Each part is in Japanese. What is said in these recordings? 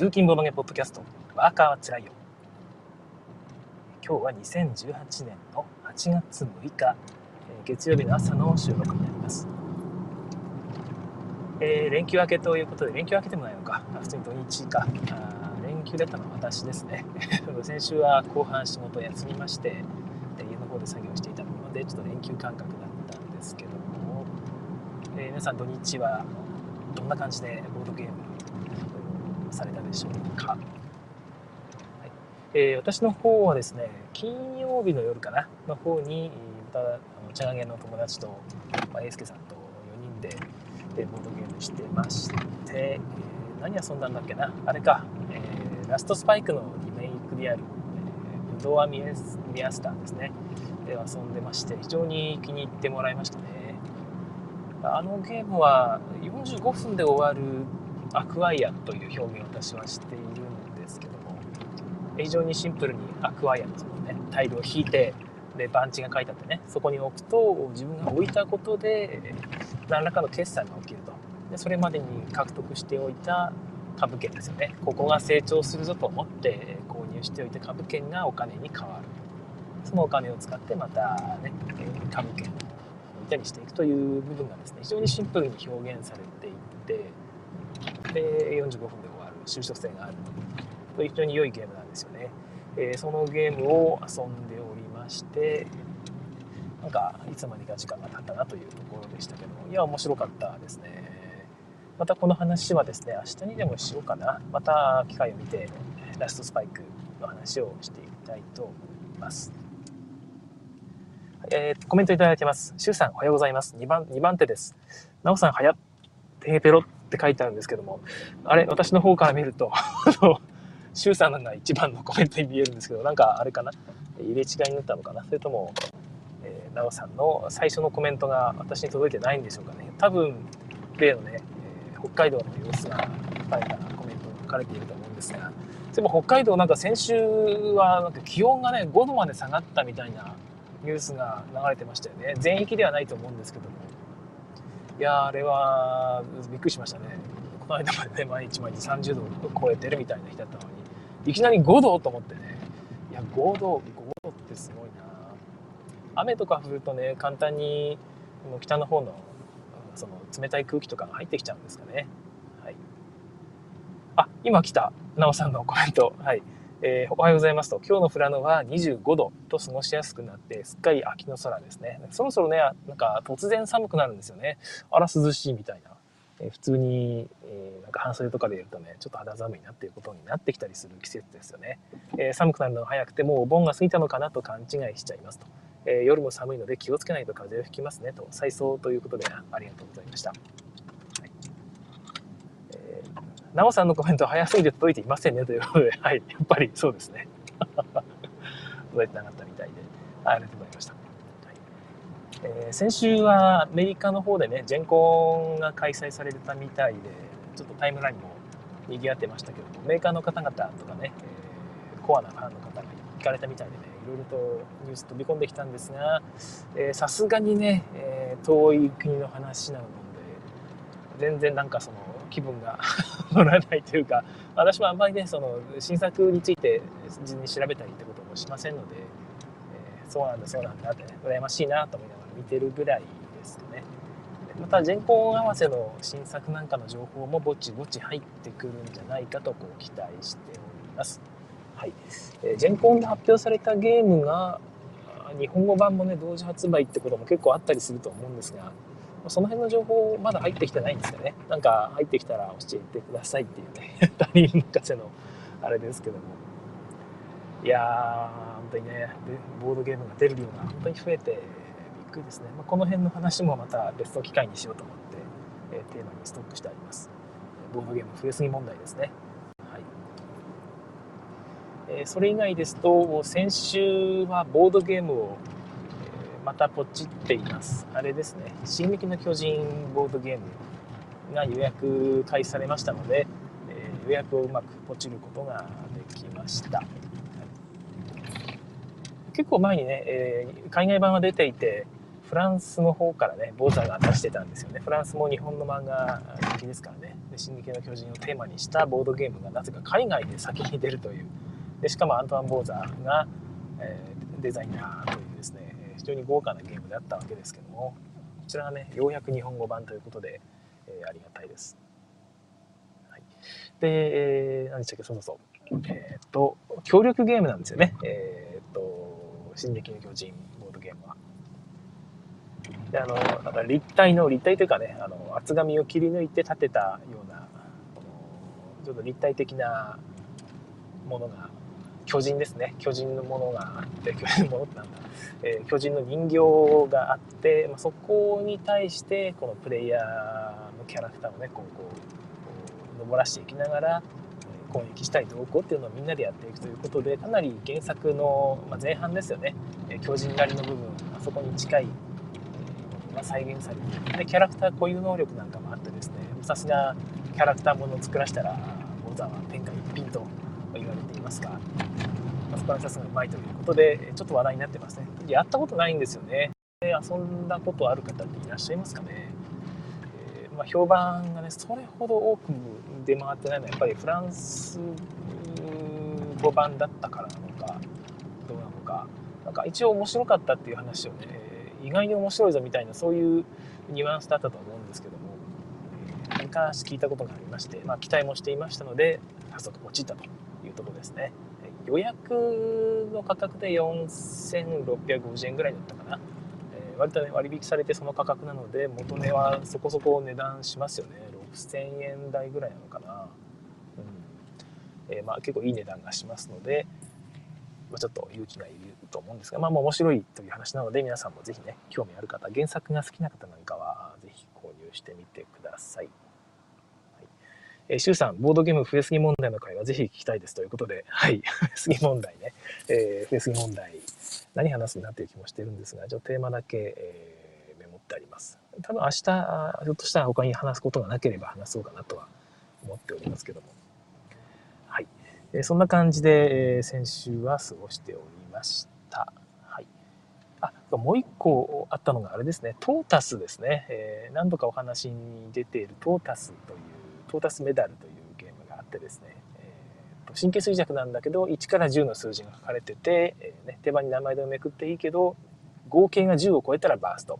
通勤ボドゲポッドキャスト。ワーカーはつらいよ。今日は2018年の8月6日。月曜日の朝の収録になります。えー、連休明けということで連休明けでもないのか。普通に土日か。連休だったのは私ですね。先週は後半仕事休みまして家の方で作業していたのでちょっと連休感覚だったんですけども、えー、皆さん土日はどんな感じでボードゲームされたでしょうか、はい。えー、私の方はですね金曜日の夜かな。の方にまたあの茶加減の友達と、まあ、英介さんと4人でボードゲームしてまして、えー、何遊んだんだっけな。あれか、えー、ラストスパイクのリメイクである、えー、ブドアミエミアスターですね。で遊んでまして非常に気に入ってもらいましたね。あのゲームは45分で終わるアクアイアという表現を私はしているんですけども非常にシンプルにアクアイアのその、ね、タイルを引いてで番地が書いてあってねそこに置くと自分が置いたことで何らかの決済が起きると。でそれまでに獲得しておいた株券ですよね。ここが成長するぞと思って購入しておいた株券がお金に変わる。そのお金を使ってまたね株券を置いたりしていくという部分がですね非常にシンプルに表現されていてで45分で終わる就職性があると非常に良いゲームなんですよね、えー、そのゲームを遊んでおりましてなんかいつまでか時間が経ったなというところでしたけどいや面白かったですねまたこの話はですね明日にでもしようかなまた機会を見てラストスパイクの話をしていきたいと思いますえー、コメントいただいてます。シュウさん、おはようございます。2番、2番手です。なおさん、はやってペロって書いてあるんですけども、あれ、私の方から見ると、シュウさんが一番のコメントに見えるんですけど、なんかあれかな？入れ違いになったのかな？それとも、えー、なおさんの最初のコメントが私に届いてないんでしょうかね？多分、例のね、えー、北海道の様子が書かれたコメントが書かれていると思うんですが、でも北海道なんか先週はなんか気温がね、5度まで下がったみたいなニュースが流れてましたよね。全域ではないと思うんですけども。いやあれはびっくりしましたね。この間まで、毎日毎日30度を超えてるみたいな日だったのに、いきなり5度と思ってね。いや、5度、5度ってすごいな雨とか降るとね、簡単に北の方のその冷たい空気とかが入ってきちゃうんですかね。はい。あ、今来た。なおさんのコメント。はい。えー、おはようございますと、今日の富良野は25度と過ごしやすくなって、すっかり秋の空ですね。そろそろね、なんか突然寒くなるんですよね。あら涼しいみたいな。えー、普通に、えー、なんか半袖とかでいるとね、ちょっと肌寒いなっていうことになってきたりする季節ですよね。え寒くなるのが早くて、もうお盆が過ぎたのかなと勘違いしちゃいますと。え夜も寒いので気をつけないと風邪をひきますねと、再送ということでありがとうございました。なおさんのコメントは早すぎて届いていませんねということで、はい、やっぱりそうですね。届いてなかったみたいで、ありがとうございました。はいえー、先週はアメリカの方でね、ジェンコンが開催されてたみたいで、ちょっとタイムラインも賑わってましたけども、メーカーの方々とかね、えー、コアなファンの方が行かれたみたいでね、いろいろとニュース飛び込んできたんですが、さすがにね、えー、遠い国の話なので、全然なんかその気分が 乗らないというか私もあんまりねその新作について事前に調べたりってこともしませんので、えー、そうなんだそうなんだってね羨ましいなと思いながら見てるぐらいですね。また全校合わせの新作なんかの情報もぼちぼち入ってくるんじゃないかとこう期待しております。はい、えー、ジェンコンで発表されたゲームが日本語版もね同時発売ってことも結構あったりすると思うんですがその辺の情報まだ入ってきてないんですよね。なんか入ってきたら教えてくださいっていうね、他人任せのあれですけども。いやー、本当にね、ボードゲームが出る量が本当に増えてびっくりですね。まあ、この辺の話もまた別の機会にしようと思って、えー、テーマにストックしてあります。ボードゲーム増えすぎ問題ですね。はいえー、それ以外ですと、先週はボードゲームをまたポチっていますあれですね「進撃の巨人」ボードゲームが予約開始されましたので、えー、予約をうまくポチることができました、結構前にね、えー、海外版は出ていてフランスの方からね、ボーザーが出してたんですよね。フランスも日本の漫画人気ですからね。で進撃の巨人をテーマにしたボードゲームがなぜか海外で先に出るという。でしかもアントワン・ボーザーが、えー、デザイナーという、非常に豪華なゲームであったわけですけども、こちらがね、ようやく日本語版ということで、えー、ありがたいです。はい、で、えー、何でしたっけ、そうそうそう。えっ、と、協力ゲームなんですよね。えっ、と、進撃の巨人ボードゲームは。であのなんか立体の立体というかねあの厚紙を切り抜いて立てたようなちょっと立体的なものが巨人ですね。巨人のものがあって巨人のものなんだ、えー、巨人の人形があって、まあ、そこに対してこのプレイヤーのキャラクターをねこうこう登らしていきながら攻撃したりどうこうっていうのをみんなでやっていくということでかなり原作の前半ですよね。巨人狩りの部分あそこに近いが再現されてでキャラクター固有能力なんかもあってですねさすがキャラクターものを作らせたら小沢天下一品と言われていますが、まあ、そこはさすがうまいということでちょっと話題になってますね。やったことないんですよね。で遊んだことある方っていらっしゃいますかね、えー、まあ、評判がねそれほど多く出回ってないのはやっぱりフランス語版だったからなのかどうなのか。なんか一応面白かったっていう話をね意外に面白いぞみたいなそういうニュアンスだったと思うんですけども、え昔聞いたことがありまして、まあ、期待もしていましたので早速ポチったと。いうとこですね。予約の価格で4650円ぐらいだったかな、え、割とね割引されてその価格なので元値はそこそこ値段しますよね。6000円台ぐらいなのかな、うん。えー、まあ、結構いい値段がしますので、まあ、ちょっと勇気がいると思うんですが、まあ、面白いという話なので皆さんもぜひね興味ある方原作が好きな方なんかはぜひ購入してみてくださ。い。えー、シュウさん、ボードゲーム増えすぎ問題の会はぜひ聞きたいですということで、はい、増えすぎ問題ね、えー、増えすぎ問題、何話すんだっていう気もしてるんですが、一応テーマだけ、えー、メモってあります。多分明日、ひょっとしたら他に話すことがなければ話そうかなとは思っておりますけども。はい。えー、そんな感じで、えー、先週は過ごしておりました。はい。あ、もう一個あったのがあれですね。トータスですね。えー、何度かお話に出ているトータスという、トータスメダルというゲームがあってですね。えー、神経衰弱なんだけど、1から10の数字が書かれてて、えーね、手番に名前でめくっていいけど、合計が10を超えたらバースト。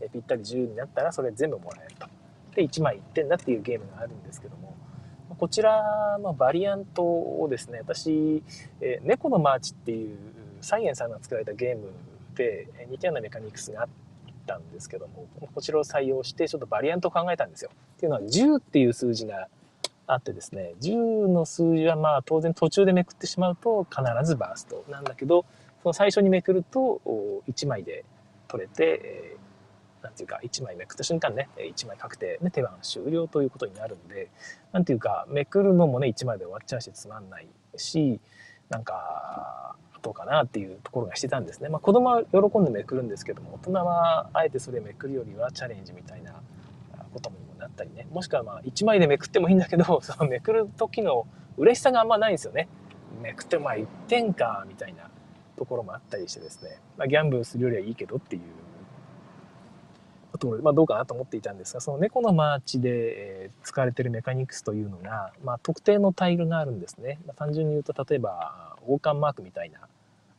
えー、ぴったり10になったらそれ全部もらえると。で、1枚1点だっていうゲームがあるんですけども、こちらのバリアントをですね、私、えー、猫のマーチっていうサイエンさんが作られたゲームで似たようなメカニクスがあったんですけども、こちらを採用してちょっとバリアントを考えたんですよ。っていうのは10っていう数字があってですね、10の数字はまあ当然途中でめくってしまうと必ずバーストなんだけど、その最初にめくると1枚で取れて、なんていうか、1枚めくった瞬間ね、1枚確定、ね、手番終了ということになるんで、なんていうか、めくるのもね、1枚で終わっちゃうし、つまんないし、なんか、どうかなっていうところがしてたんですね。まあ、子供は喜んでめくるんですけども、大人はあえてそれめくるよりはチャレンジみたいなことにもなったりね。もしくはまあ、1枚でめくってもいいんだけど、そのめくる時の嬉しさがあんまないんですよね。めくってまあ1点か、みたいなところもあったりしてですね。まあ、ギャンブルするよりはいいけどっていうところで、まあ、どうかなと思っていたんですがその猫のマーチで、え使われてるメカニクスというのが、まあ、特定のタイルがあるんですね、まあ、単純に言うと例えば王冠マークみたいな、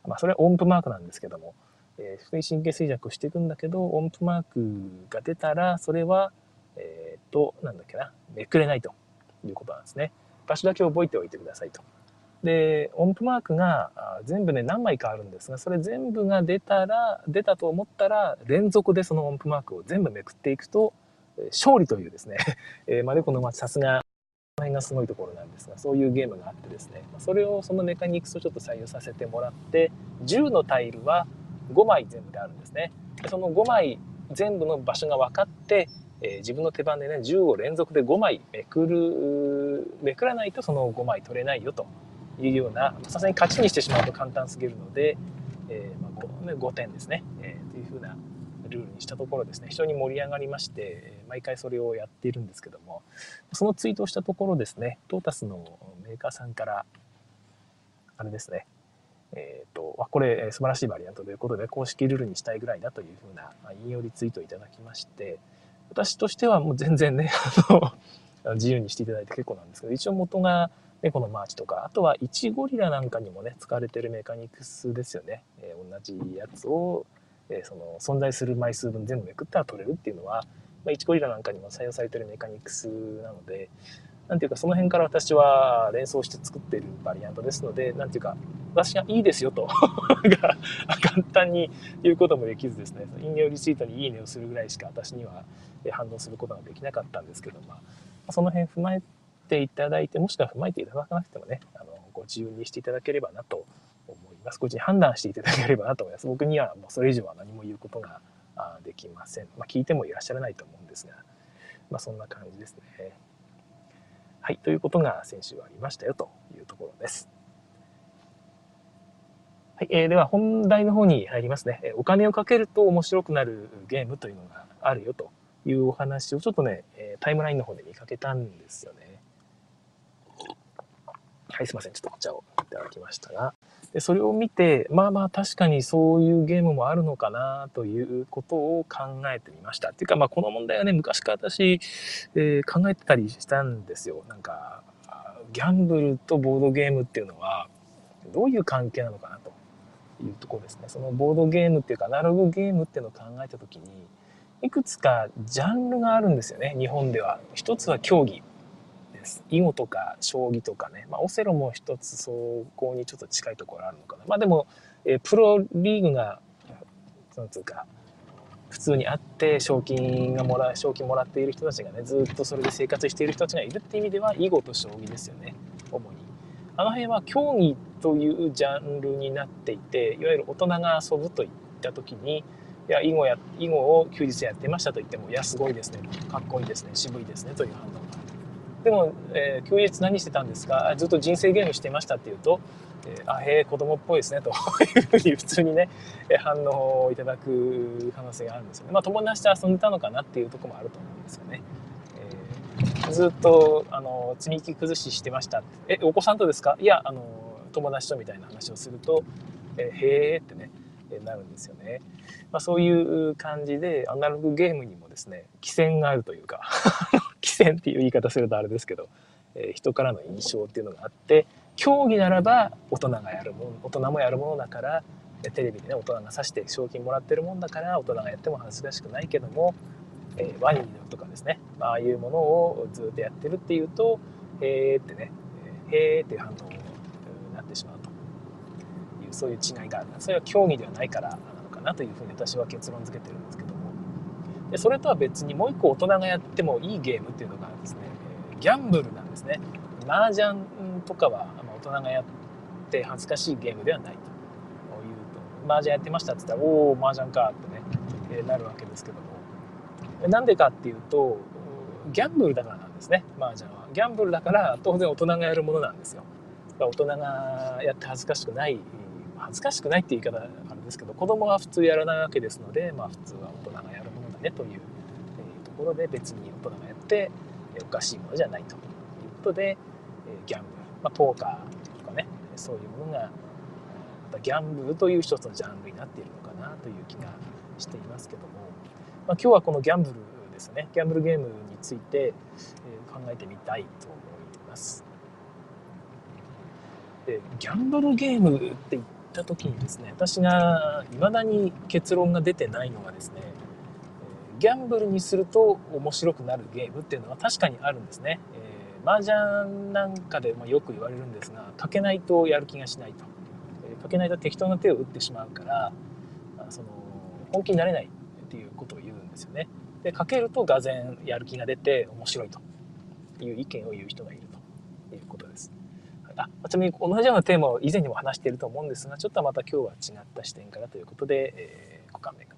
まあ、それは音符マークなんですけども、えー、神経衰弱していくんだけど音符マークが出たらそれはえっ、となんだっけなめくれないということなんですね。場所だけ覚えておいてくださいと。で音符マークが全部ね何枚かあるんですがそれ全部が出たら出たと思ったら連続でその音符マークを全部めくっていくと勝利というですね、えー、までこのまさすが辺がすごいところなんですがそういうゲームがあってですねそれをそのメカニクスをちょっと採用させてもらって10のタイルは5枚全部であるんですね。でその5枚全部の場所が分かって、えー、自分の手番でね10を連続で5枚めくるめくらないとその5枚取れないよというようなさすがに勝ちにしてしまうと簡単すぎるので、えー、まあ 5, 5点ですね、えー、というふうなルールにしたところですね。非常に盛り上がりまして毎回それをやっているんですけども。そのツイートをしたところですね。トータスのメーカーさんからあれですね。えーと、これ素晴らしいバリアントということで公式ルールにしたいぐらいだというふうな引用リツイートをいただきまして私としてはもう全然ね あの自由にしていただいて結構なんですけど一応元が猫のマーチとかあとはイチゴリラなんかにもね使われてるメカニクスですよね、えー、同じやつを、え、その存在する枚数分全部めくったら取れるっていうのは、まあ、イチゴリラなんかにも採用されてるメカニクスなのでなんていうかその辺から私は連想して作ってるバリアントですのでなんていうか私がいいですよと 簡単に言うこともできずですね。引用リツイートにいいねをするぐらいしか私には反応することができなかったんですけど、まあ、その辺踏まえていただいてもしくは踏まえていただかなくてもねあのご自由にしていただければなと思いますご自由に判断していただければなと思います僕にはもうそれ以上は何も言うことができません、まあ、聞いてもいらっしゃらないと思うんですが、まあ、そんな感じですねはいということが先週ありましたよというところですはい、えー、では本題の方に入りますね。お金をかけると面白くなるゲームというのがあるよというお話をちょっとね、タイムラインの方で見かけたんですよね。はい、すいません。ちょっとお茶をいただきましたが。でそれを見て、まあまあ確かにそういうゲームもあるのかなということを考えてみました。っていうか、まあこの問題はね、昔から私、えー、考えてたりしたんですよ。なんか、ギャンブルとボードゲームっていうのは、どういう関係なのかなと。いうところですねそのボードゲームっていうかアナログゲームっていうのを考えた時にいくつかジャンルがあるんですよね日本では一つは競技です。囲碁とか将棋とかね、まあ、オセロも一つそこにちょっと近いところあるのかな。まあでも、えー、プロリーグがそのつうか普通にあって賞金がもら賞金もらっている人たちがねずっとそれで生活している人たちがいるっていう意味では囲碁と将棋ですよね。主に。あの辺は競技というジャンルになっていていわゆる大人が遊ぶといった時にいや囲碁や囲碁を休日やってましたと言ってもいやすごいですね。かっこいいですね。渋いですね。という反応がでも、えー、休日何してたんですか？ずっと人生ゲームしてましたっていうと、えー、あへえ子供っぽいですねと いうふうに普通にね反応をいただく可能性があるんですよね。まあ友達と遊んでたのかなっていうとこもあると思うんですよね。えずっとあの積み木崩ししてましたえお子さんとですか？いやあの友達とみたいな話をするとえへえってねなるんですよね、まあ、そういう感じでアナログゲームにもですね規制があるというか。規制っていう言い方するとあれですけど、えー、人からの印象っていうのがあって競技ならば大人がやるもの大人もやるものだからテレビでね大人が指して賞金もらってるもんだから大人がやっても恥ずかしくないけどもえー、ワニとかですね、ああいうものをずっとやってるっていうと、へーってね、へーっていう反応になってしまうという、そういう違いがある。それは競技ではないからなのかなというふうに私は結論付けてるんですけど。でそれとは別にもう一個大人がやってもいいゲームっていうのがですね、ギャンブルなんですね。麻雀とかは大人がやって恥ずかしいゲームではないと。いうと、麻雀やってましたって言ったら、おお、麻雀かってね、えなるわけですけども、なんでかっていうとギャンブルだからなんですね麻雀は。ギャンブルだから当然大人がやるものなんですよ。大人がやって恥ずかしくない恥ずかしくないって言い方あるんですけど子供は普通やらないわけですので、まあ、普通は大人がやる。ねという、ところで別に大人がやっておかしいものじゃないということでギャンブル、まあ、ポーカーとかねそういうものがギャンブルという一つのジャンルになっているのかなという気がしていますけどもまあ、今日はこのギャンブルですねギャンブルゲームについて、考えてみたいと思います。でギャンブルゲームって言った時にですね私が未だに結論が出てないのがですねギャンブルにすると面白くなるゲームっていうのは確かにあるんですね、えー、麻雀なんかでもよく言われるんですがかけないとやる気がしないと、えー、かけないと適当な手を打ってしまうからその本気になれないっていうことを言うんですよね。でかけるとがぜやる気が出て面白いという意見を言う人がいるということです。あちなみに同じようなテーマを以前にも話していると思うんですがちょっとまた今日は違った視点からということで、えー、ご勘弁ください。はい、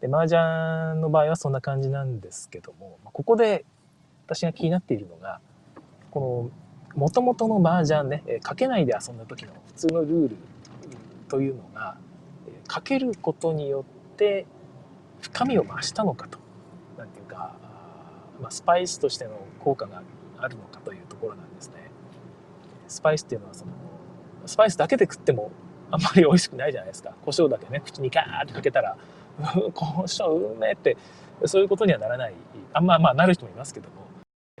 で麻雀の場合はそんな感じなんですけどもここで私が気になっているのがこのもともとの麻雀ねかけないで遊んだ時の普通のルールというのがかけることによって深みを増したのかと何ていうか、まあ、スパイスとしての効果があるのかというところなんですね。スパイスっていうのはそのスパイスだけで食ってもあんまり美味しくないじゃないですか胡椒だけね口にガーってかけたら胡椒うめえってそういうことにはならない。あんままあなる人もいますけども。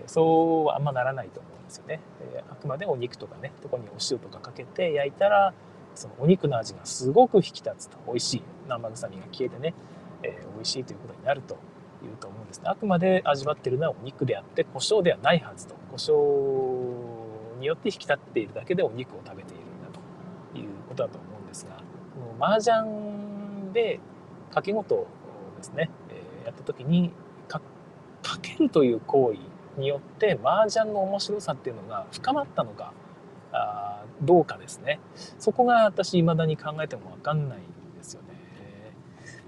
そうはあんまならないと思うんですよね、えあくまでお肉とかねとこにお塩とかかけて焼いたらそのお肉の味がすごく引き立つと。美味しい。生臭みが消えてね、えー、美味しいということになるというと思うんですね。あくまで味わってるのはお肉であって胡椒ではないはずと。胡椒によって引き立っているだけでお肉を食べているんだということだと思うんですがこの麻雀で掛け事ですね、えー、やった時にかけるという行為によって麻雀の面白さっていうのが深まったのかあどうかですね。そこが私未だに考えても分かんないんですよね。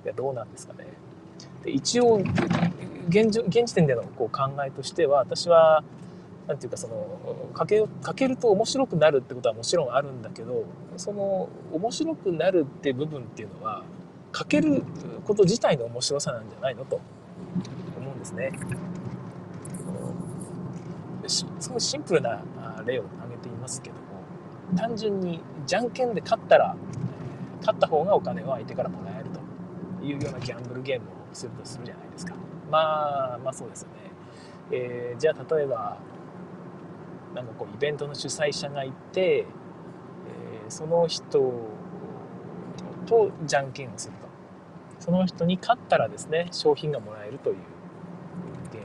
いやどうなんですかね。で一応現現時点でのこう考えとしては私は何て言うかそのかけかけると面白くなるってことはもちろんあるんだけどその面白くなるって部分っていうのはかけること自体の面白さなんじゃないのと。思うんですね。すごいシンプルな例を挙げていますけども。単純にじゃんけんで勝ったら勝った方がお金を相手からもらえるというようなギャンブルゲームをするとするじゃないですか。まあまあそうですよね、えー、じゃあ例えばなんかこうイベントの主催者がいて、えー、その人とじゃんけんをするその人に勝ったらですね商品がもらえるというゲー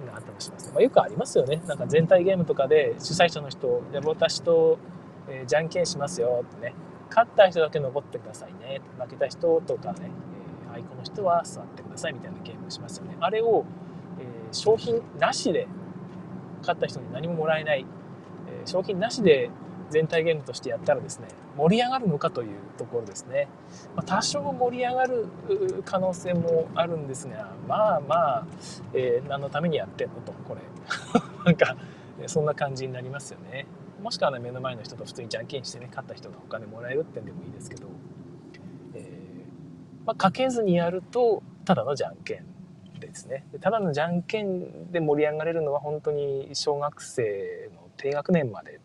ムがあったりします、まあ、よくありますよね。なんか全体ゲームとかで主催者の人じゃ私と、えー、じゃんけんしますよってね。勝った人だけ残ってくださいね。負けた人とかね、えー、アイコンの人は座ってくださいみたいなゲームしますよね。あれを、えー、商品なしで勝った人に何ももらえない、えー、商品なしで全体ゲームとしてやったらですね盛り上がるのかというところですね、まあ、多少盛り上がる可能性もあるんですがまあまあ、えー、何のためにやってんのとこれ。なんかそんな感じになりますよね。もしくはね目の前の人と普通にじゃんけんしてね勝った人がお金もらえるってんでもいいですけど、えー、まあ、かけずにやるとただのじゃんけんですね。ただのじゃんけんで盛り上がれるのは本当に小学生の低学年まで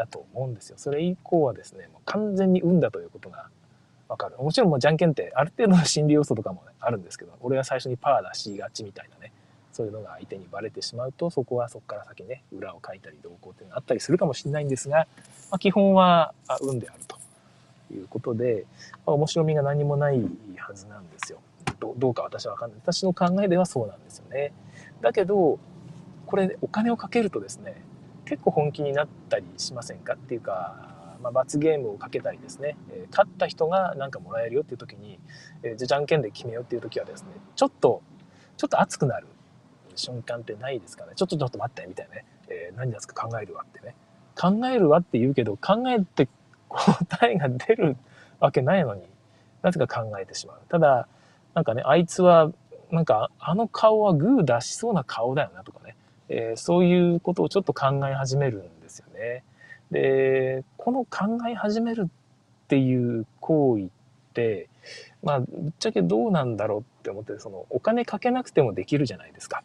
だと思うんですよ。それ以降はですね、もう完全に運だということがわかる。もちろんもうじゃんけんってある程度の心理要素とかも、ね、あるんですけど、俺は最初にパー出しがちみたいなね、そういうのが相手にバレてしまうと、そこはそこから先ね、裏を書いたり動向っていうのがあったりするかもしれないんですが、まあ、基本は運であるということで、まあ、面白みが何もないはずなんですよ。どどうか私は分かんない。私の考えではそうなんですよね。だけど、これお金をかけるとですね、結構本気になったりしませんかっていうか、まあ、罰ゲームをかけたりですね、えー、勝った人が何かもらえるよっていう時に、え、じゃじゃんけんで決めようっていう時はですねちょっとちょっと熱くなる瞬間ってないですかね。ちょっとちょっと待ってみたいなね、えー、何出すか考えるわってね。考えるわって言うけど考えて答えが出るわけないのになぜか考えてしまう。ただなんかねあいつはなんかあの顔はグー出しそうな顔だよなとかね。えー、そういうことをちょっと考え始めるんですよね。でこの考え始めるっていう行為ってまあぶっちゃけどうなんだろうって思ってそのお金かけなくてもできるじゃないですか。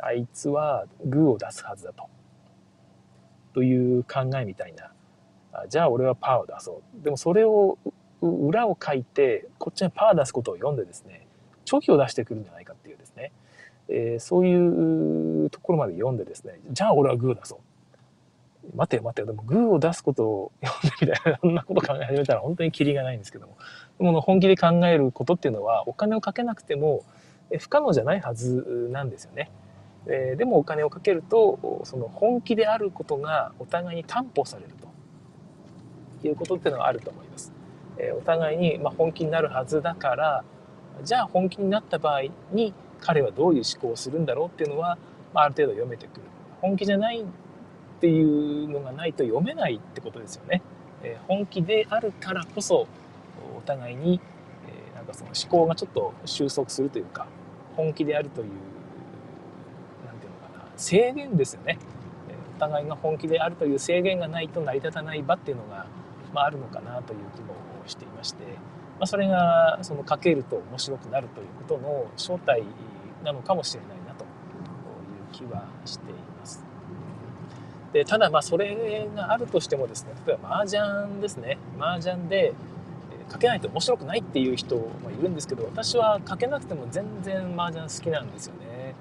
あいつはグーを出すはずだと。という考えみたいな。あじゃあ俺はパーを出そう。でもそれを裏を書いてこっちにパー出すことを読んでですねチョキを出してくるんじゃないかっていうですねえー、そういうところまで読んでですね、じゃあ俺はグー出そう。待てよ待てよ、でもグーを出すことを読んでみたいな、そんなこと考え始めたら本当にキリがないんですけども、でも本気で考えることっていうのはお金をかけなくても不可能じゃないはずなんですよね。えー、でもお金をかけると、その本気であることがお互いに担保されるということっていうのがあると思います。えー、お互いに、ま本気になるはずだから、じゃあ本気になった場合に彼はどういう思考をするんだろうっていうのは、まあ、ある程度読めてくる。本気じゃないっていうのがないと読めないってことですよね、えー、本気であるからこそお互いに、えー、なんかその思考がちょっと収束するというか本気であるという何ていうのかな制限ですよね、えー、お互いが本気であるという制限がないと成り立たない場っていうのが、まあ、あるのかなという気もしていまして、まあ、それがそのかけると面白くなるということの正体なのかもしれないなという気はしています。でただまあそれがあるとしてもですね例えば麻雀ですね麻雀でかけないと面白くないっていう人もいるんですけど私はかけなくても全然麻雀好きなんですよね。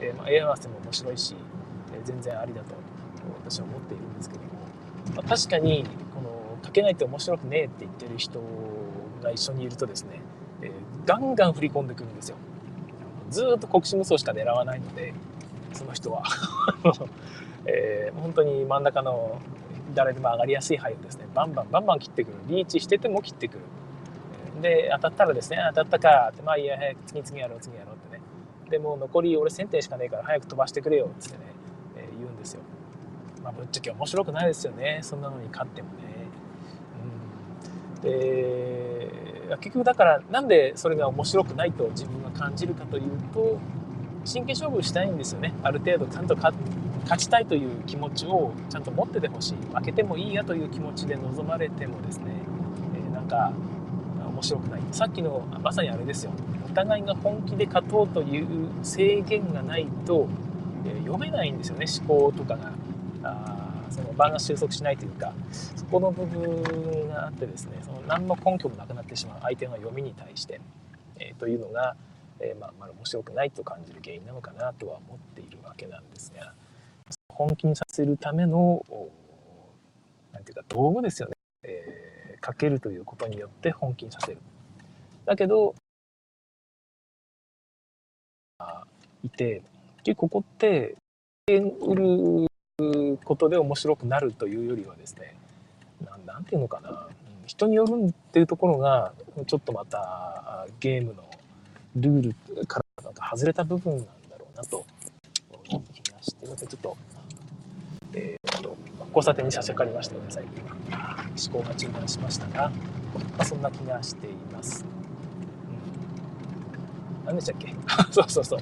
えー、ま、絵合わせも面白いし、え、全然ありだと私は思っているんですけども、まあ、確かにこのかけないと面白くねえって言ってる人が一緒にいるとですね、えー、ガンガン振り込んでくるんですよ。ずっと国士無双しか狙わないのでその人は。えー、本当に真ん中の誰でも上がりやすい範囲をですねバンバンバンバン切ってくる。リーチしてても切ってくる。で当たったらですね当たったかってまあいや早く次々やろう次やろうってね。でも残り俺1000点しかねえから早く飛ばしてくれよっつってね、えー、言うんですよ。まあぶっちゃけ面白くないですよね。そんなのに勝ってもね。うんで結局だからなんでそれが面白くないと自分が感じるかというと真剣勝負したいんですよね。ある程度ちゃんと勝ちたいという気持ちをちゃんと持っててほしい。負けてもいいやという気持ちで臨まれてもですね、えー、なんか面白くない。さっきのまさにあれですよ。お互いが本気で勝とうという制限がないと、えー、読めないんですよね。思考とかが。その場が収束しないというかそこの部分があってですねその何の根拠もなくなってしまう相手の読みに対して、えー、というのが、えー、まあ、まあ面白くないと感じる原因なのかなとは思っているわけなんですが。本気にさせるための何て言うか道具ですよね、えー、かけるということによって本気にさせるだけどいて結構ここって売ることで面白くなるというよりはですね何て言うのかな。人によるっていうところがちょっとまたゲームのルールからなんか外れた部分なんだろうなと。気がしてまたちょっとえー、っと交差点に差し掛かりましたので最近。思考が中断しましたが、まあ、そんな気がしています。何でしたっけ？そうそうそう、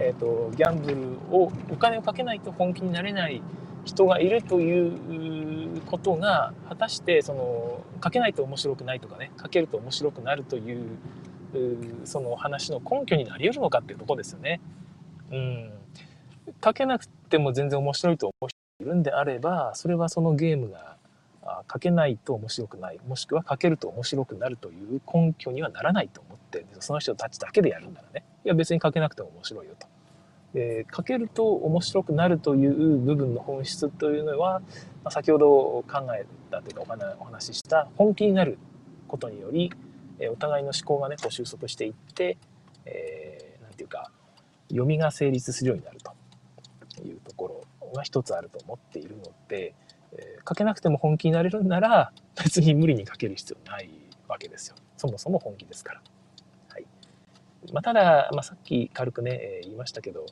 えーと、ギャンブルをお金をかけないと本気になれない人がいるということが果たしてそのかけないと面白くないとかねかけると面白くなるというその話の根拠になり得るのかっていうとこですよね。うん、かけなくても全然面白いと思ういるんであればそれはそのゲームが書けないと面白くないもしくは書けると面白くなるという根拠にはならないとてその人たちだけでやるんならねいや別に書けなくても面白いよと。で書けると面白くなるという部分の本質というのは、まあ、先ほど考えたというかお話しした本気になることによりお互いの思考がねこう収束していって、えー、ていうか読みが成立するようになるというところが一つあると思っているので、えー、書けなくても本気になれるんなら別に無理に書ける必要ないわけですよそもそも本気ですから。まあ、ただ、まあ、さっき軽くね、え、言いましたけど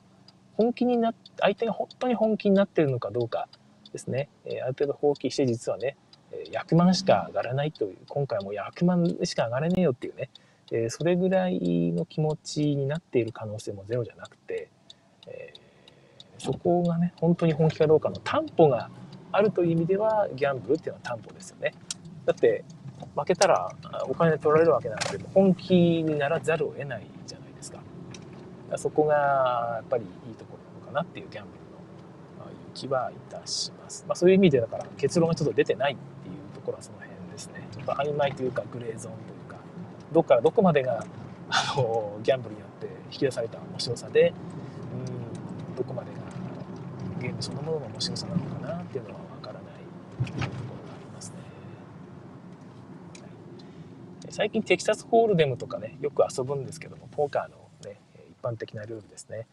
本気にな相手が本当に本気になってるのかどうかですね、え、ある程度放棄して実はね100万しか上がらないという今回も100万しか上がれねえよっていうね、え、それぐらいの気持ちになっている可能性もゼロじゃなくて、えそこがね本当に本気かどうかの担保があるという意味ではギャンブルっていうのは担保ですよね。だって負けたらお金取られるわけなので本気にならざるを得ないそこがやっぱりいいところなのかなっていうギャンブルの気はいたします、まあ、そういう意味でだから結論がちょっと出てないっていうところはその辺ですね。ちょっと曖昧というかグレーゾーンというかどっからどこまでがあのギャンブルによって引き出された面白さでうんどこまでがゲームそのものの面白さなのかなっていうのは分からないところがありますね。はい、最近テキサスホールデムとかねよく遊ぶんですけどもポーカーの、般的なルールですね。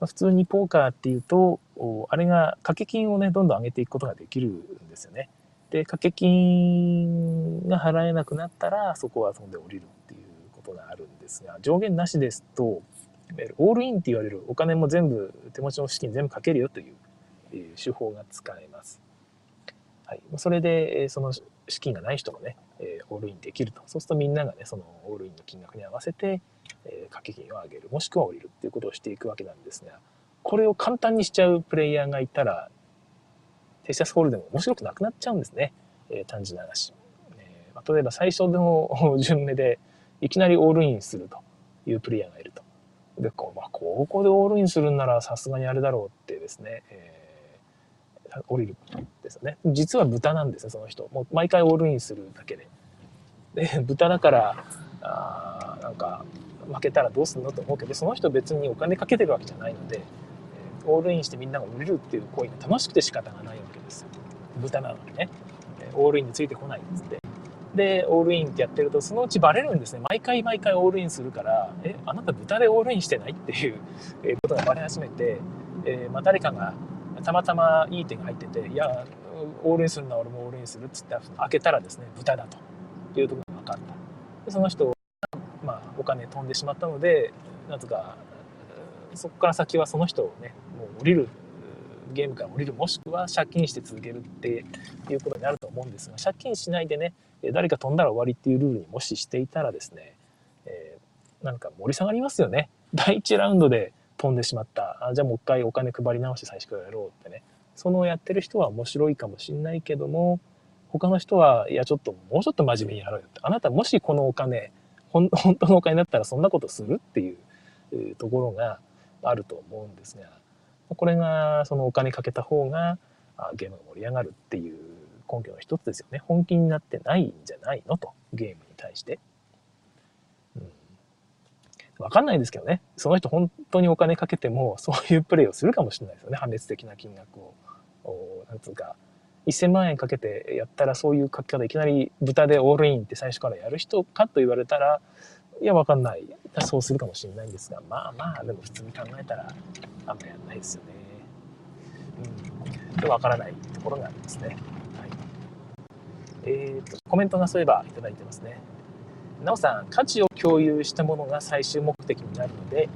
まあ、普通にポーカーっていうとあれが掛け金をねどんどん上げていくことができるんですよね。で掛け金が払えなくなったらそこはそんで降りるっていうことがあるんですが上限なしですとオールインって言われるお金も全部手持ちの資金全部かけるよという手法が使えます。はい、それでその資金がない人もねオールインできるとそうするとみんながねそのオールインの金額に合わせて掛け金を上げるもしくは降りるっていうことをしていくわけなんですがこれを簡単にしちゃうプレイヤーがいたらテキサスホールでも面白くなくなっちゃうんですね、えー、単純な話、えー、例えば最初の順目でいきなりオールインするというプレイヤーがいると。でこう、まあ、高校でオールインするんならさすがにあれだろうってですね、えー降りるですよね。実は豚なんですよその人。もう毎回オールインするだけで。で豚だからあなんか負けたらどうするのと思うけどその人別にお金かけてるわけじゃないのでオールインしてみんなが降りるっていう行為が楽しくて仕方がないわけですよ。豚なのにね。オールインについてこないっつって。でオールインってやってるとそのうちバレるんですね。毎回毎回オールインするからえあなた豚でオールインしてないっていうことがバレ始めて、えー、まあ、誰かがたまたまいい手が入ってていやオールインするのは俺もオールインするっつって開けたらですね豚だというところが分かった。でその人、お金飛んでしまったのでなんとかそこから先はその人をねもう降りるゲームから降りるもしくは借金して続けるっていうことになると思うんですが借金しないでね誰か飛んだら終わりっていうルールにもししていたらですね、えー、なんか盛り下がりますよね。第1ラウンドで飛んでしまった。あじゃあもう一回お金配り直して最初からやろうってね。そのやってる人は面白いかもしんないけども他の人はいやちょっともうちょっと真面目にやろうよって。あなたもしこのお金 本当のお金だったらそんなことするっていうところがあると思うんですがこれがそのお金かけた方がゲームが盛り上がるっていう根拠の一つですよね本気になってないんじゃないの？とゲームに対して。わかんないですけどね。その人本当にお金かけても、そういうプレイをするかもしれないですよね。破滅的な金額を。なんつうか、1000万円かけてやったらそういう書き方いきなり豚でオールインって最初からやる人かと言われたら、いや、わかんない。そうするかもしれないんですが、まあまあ、でも普通に考えたら、あんまやんないですよね。うん。で、わからないところがありますね。はい。えっ、ー、と、コメントがそういえばいただいてますね。なおさん、価値を共有したものが最終目的になるので、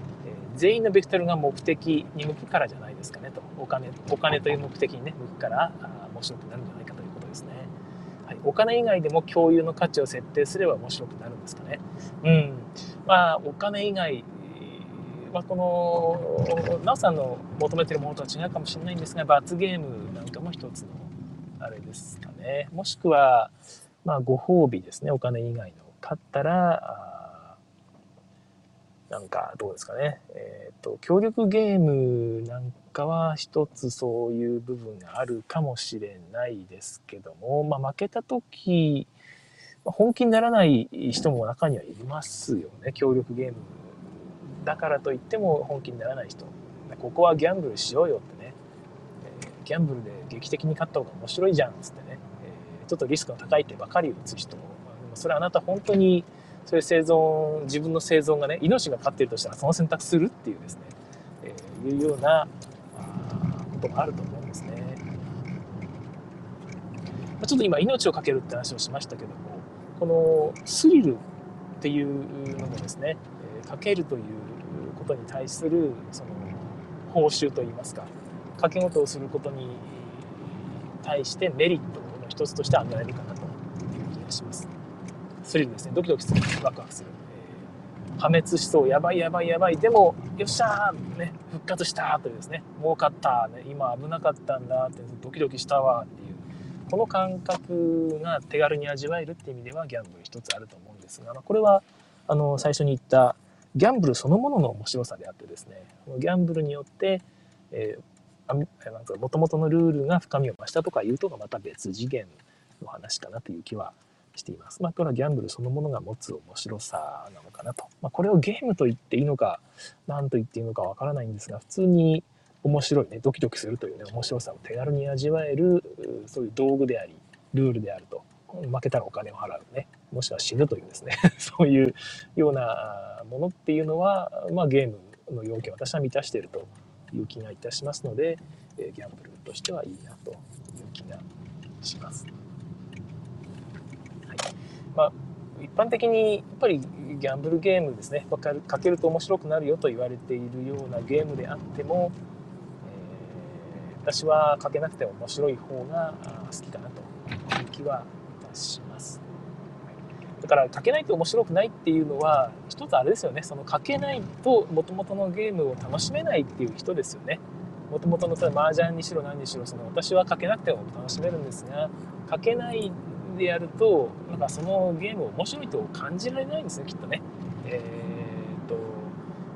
全員のベクトルが目的に向くからじゃないですかねと。お金、お金という目的にね、向くから面白くなるんじゃないかということですね。はい、お金以外でも共有の価値を設定すれば面白くなるんですかね。うん。まあ、お金以外、まあ、この、なおさんの求めてるものとは違うかもしれないんですが、罰ゲームなんかも一つの、あれですかね。もしくは、まあ、ご褒美ですね。お金以外の。勝ったら、なんかどうですかね。えっ、ー、と、協力ゲームなんかは一つそういう部分があるかもしれないですけども、まあ負けた時、本気にならない人も中にはいますよね。協力ゲームだからといっても本気にならない人。ここはギャンブルしようよってね。ギャンブルで劇的に勝った方が面白いじゃんっつってね。ちょっとリスクが高いってばかり打つ人もそれはあなた本当にそういう生存自分の生存がね命がかっているとしたらその選択するっていうですね、えー、いうようなことがあると思うんですね。まあちょっと今命を懸けるって話をしましたけどもこのスリルっていうのもですね、えー、かけるということに対するその報酬といいますか掛け事をすることに対してメリットの一つとして挙げられるかなという気がします。スリルですね。ドキドキするワクワクする、えー、破滅しそうやばいやばいやばいでもよっしゃー、ね、復活したというですね。儲かった、ね、今危なかったんだってドキドキしたわっていう。この感覚が手軽に味わえるっていう意味ではギャンブル一つあると思うんですがまこれはあの最初に言ったギャンブルそのものの面白さであってですね。ギャンブルによって、えー、もともとのルールが深みを増したとかいうとがまた別次元の話かなという気はしています。まあ、これはギャンブルそのものが持つ面白さなのかなと。まあ、これをゲームと言っていいのか、何と言っていいのかわからないんですが、普通に面白いね、ドキドキするというね、面白さを手軽に味わえる、そういう道具であり、ルールであると。負けたらお金を払うね、もしくは死ぬというですね、そういうようなものっていうのは、まあ、ゲームの要件私は満たしているという気がいたしますので、ギャンブルとしてはいいなという気がします。まあ、一般的にやっぱりギャンブルゲームですねかるかけると面白くなるよと言われているようなゲームであっても、えー、私はかけなくても面白い方が好きかなという気はいたします。だからかけないと面白くないっていうのは一つあれですよねそのかけないともともとのゲームを楽しめないっていう人ですよね。もともとの麻雀にしろ何にしろその私はかけなくても楽しめるんですがかけないでやるとなんかそのゲーム面白いと感じられないんですねきっとね。えーと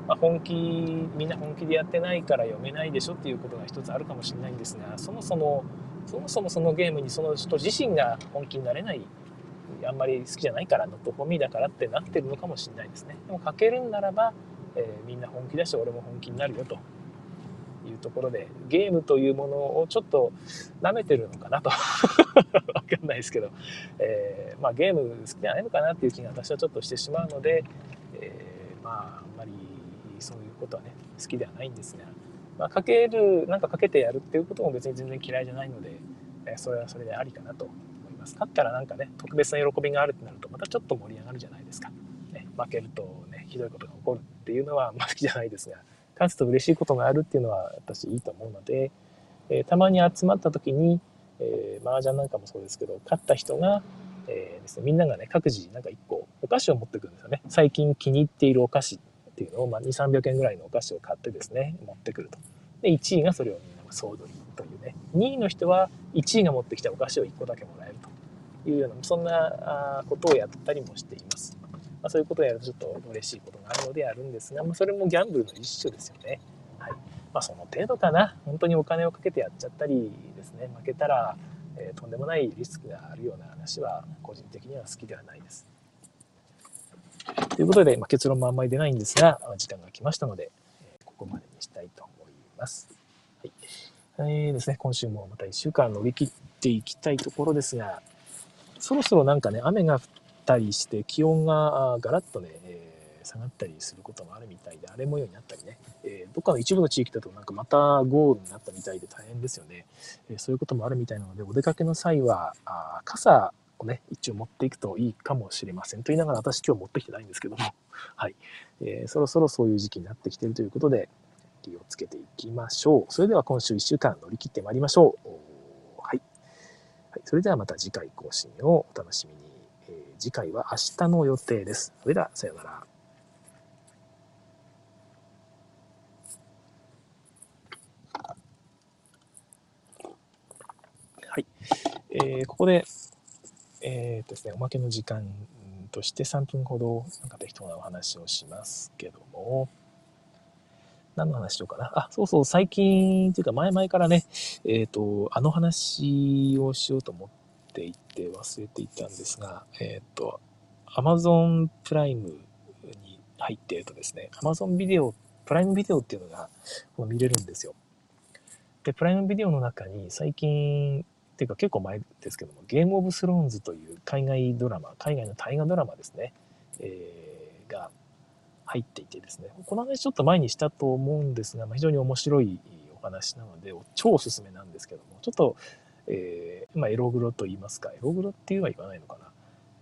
まあ、本気みんな本気でやってないから読めないでしょっていうことが一つあるかもしれないんですがそもそもそもそもそのゲームにその人自身が本気になれないあんまり好きじゃないからノットフォーミだからってなってるのかもしれないですねでも書けるんならば、えー、みんな本気だし俺も本気になるよというところでゲームというものをちょっと舐めてるのかなと。わかんないですけど、えー、まあ、ゲーム好きじゃないのかなっていう気が私はちょっとしてしまうので、えー、まああんまりそういうことはね好きではないんですが、まあ、かけるなんかかけてやるっていうことも別に全然嫌いじゃないので、えそれはそれでありかなと。思います。勝ったらなんかね特別な喜びがあるってなるとまたちょっと盛り上がるじゃないですか、ね、負けるとねひどいことが起こるっていうのはあんま好きじゃないですが。勝つと嬉しいことがあるっていうのは私いいと思うので、えー、たまに集まった時に、えー、麻雀なんかもそうですけど勝った人が、えー、ですね、みんながね各自なんか1個お菓子を持ってくるんですよね。最近気に入っているお菓子っていうのを、まあ、2300円ぐらいのお菓子を買ってですね持ってくると。で1位がそれをみんなが総取りというね。2位の人は1位が持ってきたお菓子を1個だけもらえるというようなそんなことをやったりもしています。まあ、そういうことをやるとちょっと嬉しいことがあるのであるんですが、まあ、それもギャンブルの一種ですよね。はいまあ、その程度かな本当にお金をかけてやっちゃったりですね負けたら、えー、とんでもないリスクがあるような話は個人的には好きではないです。ということで、まあ、結論もあんまり出ないんですが時間が来ましたので、え、ここまでにしたいと思います。はいえーですね、今週もまた1週間乗り切っていきたいところですがそろそろなんかね雨が降ったりして気温がガラッとね、えー、下がったりすることもあるみたいで荒れ模様になったりね、えー、どっかの一部の地域だとなんかまた豪雨になったみたいで大変ですよね、えー、そういうこともあるみたいなのでお出かけの際はあ傘をね一応持っていくといいかもしれません。と言いながら私今日持ってきてないんですけども。はい、えー、そろそろそういう時期になってきているということで気をつけていきましょう。それでは今週1週間乗り切ってまいりましょう。はい、はい、それではまた次回更新をお楽しみに。次回は明日の予定です。それでは、さようなら。はい。えー、ここで、えー、ですね、おまけの時間として3分ほど、なんか適当なお話をしますけども、何の話しようかな？あ、そうそう、最近、というか前々からね、えっ、ー、と、あの話をしようと思って、ていて忘れていたんですが、えっ、ー、と、Amazon プライムに入っているとですね、Amazon ビデオ、プライムビデオっていうのが見れるんですよ。で、プライムビデオの中に最近、っていうか結構前ですけども、ゲームオブスローンズという海外ドラマ、海外の大河ドラマですね、えー、が入っていてですね、この話ちょっと前にしたと思うんですが、まあ、非常に面白いお話なので、超おすすめなんですけども、ちょっとえー、まあ、エログロと言いますか、エログロっていうのは言わないのかな。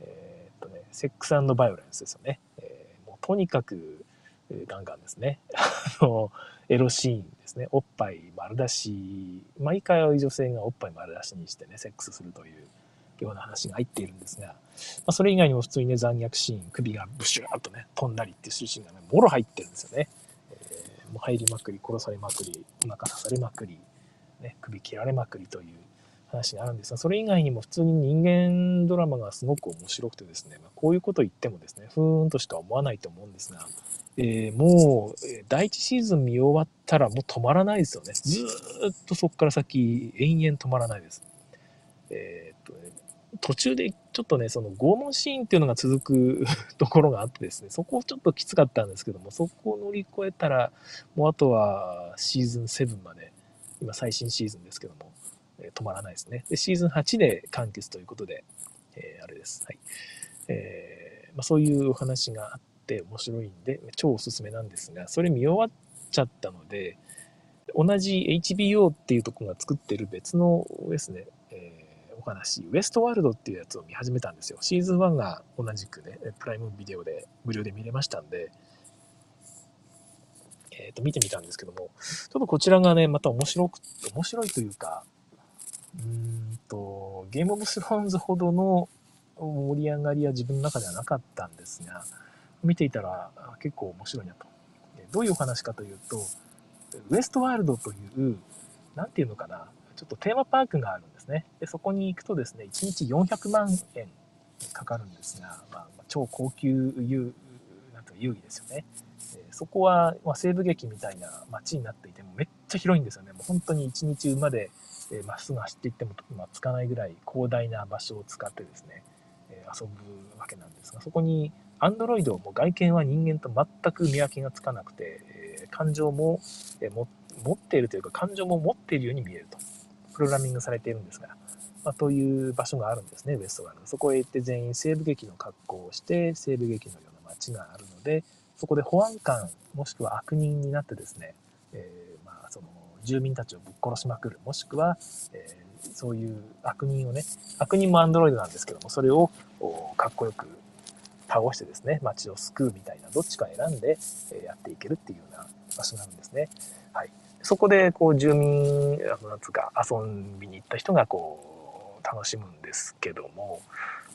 えー、っとね、セックスバイオレンスですよね。えー、もうとにかく、ガンガンですね。あの、エロシーンですね。おっぱい丸出し、毎回女性がおっぱい丸出しにしてね、セックスするというような話が入っているんですが、まあ、それ以外にも普通にね、残虐シーン、首がブシューッとね、飛んだりっていうシーンがね、もろ入ってるんですよね。えー、もう入りまくり、殺されまくり、お腹刺されまくり、ね、首切られまくりという、話になるんですが、それ以外にも普通に人間ドラマがすごく面白くてですね、まあ、こういうこと言ってもですね、ふーんとしか思わないと思うんですが、えー、もう、第1シーズン見終わったらもう止まらないですよね。ずっとそこから先、延々止まらないです。えー、っとね、途中でちょっとね、その拷問シーンっていうのが続く ところがあってですね、そこちょっときつかったんですけども、そこを乗り越えたら、もうあとはシーズン7まで、今最新シーズンですけども、え止まらないですね。で、シーズン8で完結ということで、えー、あれです。はい。えー、まあ、そういうお話があって面白いんで、超おすすめなんですが、それ見終わっちゃったので、同じ HBO っていうとこが作ってる別のですね、えー、お話、ウエストワールドっていうやつを見始めたんですよ。シーズン1が同じくね、プライムビデオで無料で見れましたんで、えっ、ー、と、見てみたんですけども、ちょっとこちらがね、また面白く、面白いというか、うんと、ゲームオブスローンズほどの盛り上がりは自分の中ではなかったんですが、見ていたら結構面白いなと。どういうお話かというと、ウエストワールドという、なんていうのかな、ちょっとテーマパークがあるんですね。で、そこに行くとですね、1日400万円かかるんですが、まあ、超高級遊、なんて遊戯ですよね。そこは、ま西部劇みたいな街になっていてもめっちゃ広いんですよね。もう本当に一日馬でま、っすぐ走っていっても今つかないぐらい広大な場所を使ってですね、え遊ぶわけなんですが、そこにアンドロイドも外見は人間と全く見分けがつかなくて、え感情も、え持っているというか感情も持っているように見えると。プログラミングされているんですが、まあ、という場所があるんですね、ウエストガールド。そこへ行って全員西部劇の格好をして、西部劇のような街があるので、そこで保安官、もしくは悪人になってですね、えー、住民たちをぶっ殺しまくる、もしくは、えー、そういう悪人をね、悪人もアンドロイドなんですけども、それをかっこよく倒してですね、街を救うみたいな、どっちか選んでえやっていけるっていうような場所なんですね。はい。そこで、こう、住民、あの、なんつうか、遊びに行った人が、こう、楽しむんですけども、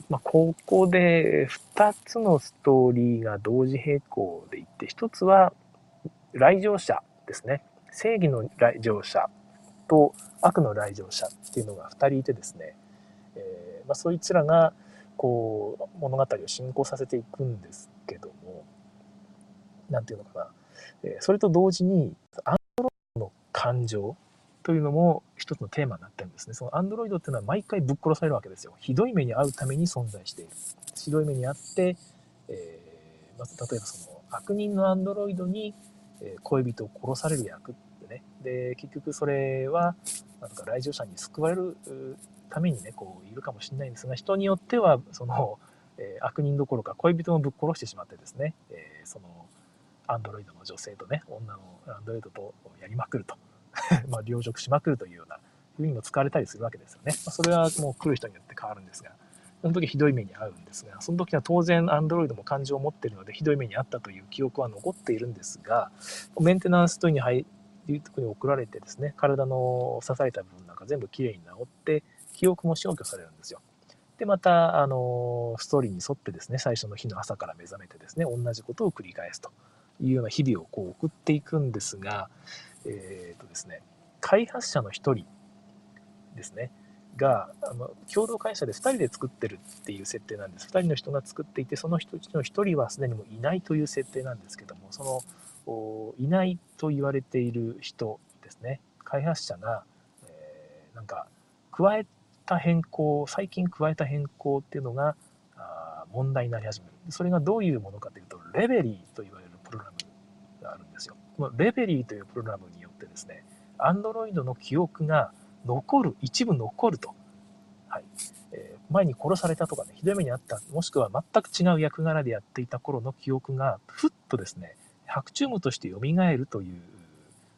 まあ、ここで2つのストーリーが同時並行でいって、1つは来場者ですね。正義の来場者と悪の来場者っていうのが2人いてですね、えー、まあ、そいつらがこう物語を進行させていくんですけども何て言うのかな、えー、それと同時にアンドロイドの感情というのも一つのテーマになってるんですね。そのアンドロイドっていうのは毎回ぶっ殺されるわけですよ。ひどい目に遭うために存在している。ひどい目に遭って、えー、まず例えばその悪人のアンドロイドに恋人を殺される役ってね。で、結局それは、なんか来場者に救われるためにね、こういるかもしれないんですが、人によっては、その、え、悪人どころか恋人もぶっ殺してしまってですね、え、その、アンドロイドの女性とね、女のアンドロイドとやりまくると。まあ、両辱しまくるというような、ふうにも使われたりするわけですよね。ま、それはもう来る人によって変わるんですが、その時ひどい目に遭うんですが、その時は当然アンドロイドも感情を持っているので、ひどい目に遭ったという記憶は残っているんですが、メンテナンスというに入るとこに送られてですね、体の刺された部分なんか全部きれいに治って、記憶も消去されるんですよ。で、また、あの、ストーリーに沿ってですね、最初の日の朝から目覚めてですね、同じことを繰り返すというような日々をこう送っていくんですが、えっ、ー、とですね、開発者の一人ですね、があの共同会社で2人で作ってるっていう設定なんです。2人の人が作っていて、その人の1人はすでにもいないという設定なんですけども、そのいないと言われている人ですね、開発者が、えー、なんか加えた変更、最近加えた変更っていうのがあ問題になり始める。それがどういうものかというと、レベリーと言われるプログラムがあるんですよ。このレベリーというプログラムによってですね、Android の記憶が残る、一部残ると。はい。えー、前に殺されたとかね、ひどい目にあった、もしくは全く違う役柄でやっていた頃の記憶が、ふっとですね、白昼夢として蘇るという、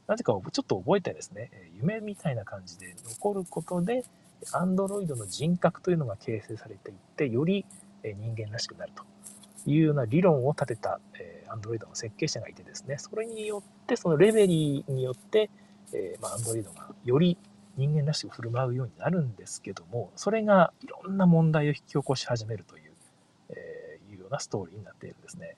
なぜかちょっと覚えてですね、夢みたいな感じで残ることで、アンドロイドの人格というのが形成されていって、より人間らしくなるというような理論を立てたアンドロイドの設計者がいてですね、それによって、そのレベリーによって、え、ま、アンドロイドがより人間らしく振る舞うようになるんですけども、それがいろんな問題を引き起こし始めるという、えー、いうようなストーリーになっているんですね。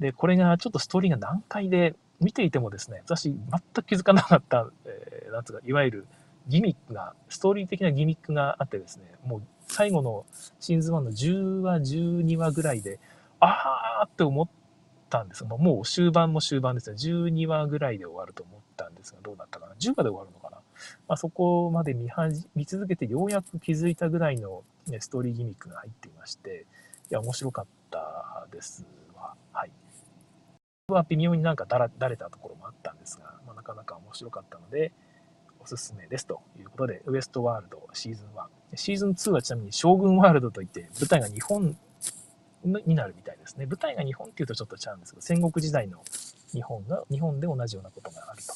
で、これがちょっとストーリーが難解で、見ていてもですね、私全く気づかなかった、えー、なんつうか、いわゆるギミックが、ストーリー的なギミックがあってですね、もう最後のシーズン1の10話、12話ぐらいで、あーって思ったんですがもう終盤も終盤ですね。12話ぐらいで終わると思ったんですが、どうだったかな。10話で終わるのかな。まあ、そこまで見見続けてようやく気づいたぐらいの、ね、ストーリーギミックが入っていまして、いや、面白かったですわ。はい。は微妙になんかだらだれたところもあったんですが、まあ、なかなか面白かったので、おすすめですということで、ウエストワールドシーズン1。シーズン2はちなみに将軍ワールドといって、舞台が日本になるみたいですね。舞台が日本っていうとちょっとちゃうんですけど、戦国時代の日本が、日本で同じようなことがあると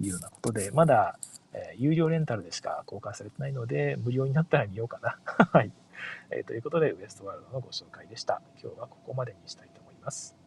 いうようなことで、まだえ、有料レンタルでしか公開されてないので、無料になったら見ようかな。はい、えー。ということで、ウエストワールドのご紹介でした。今日はここまでにしたいと思います。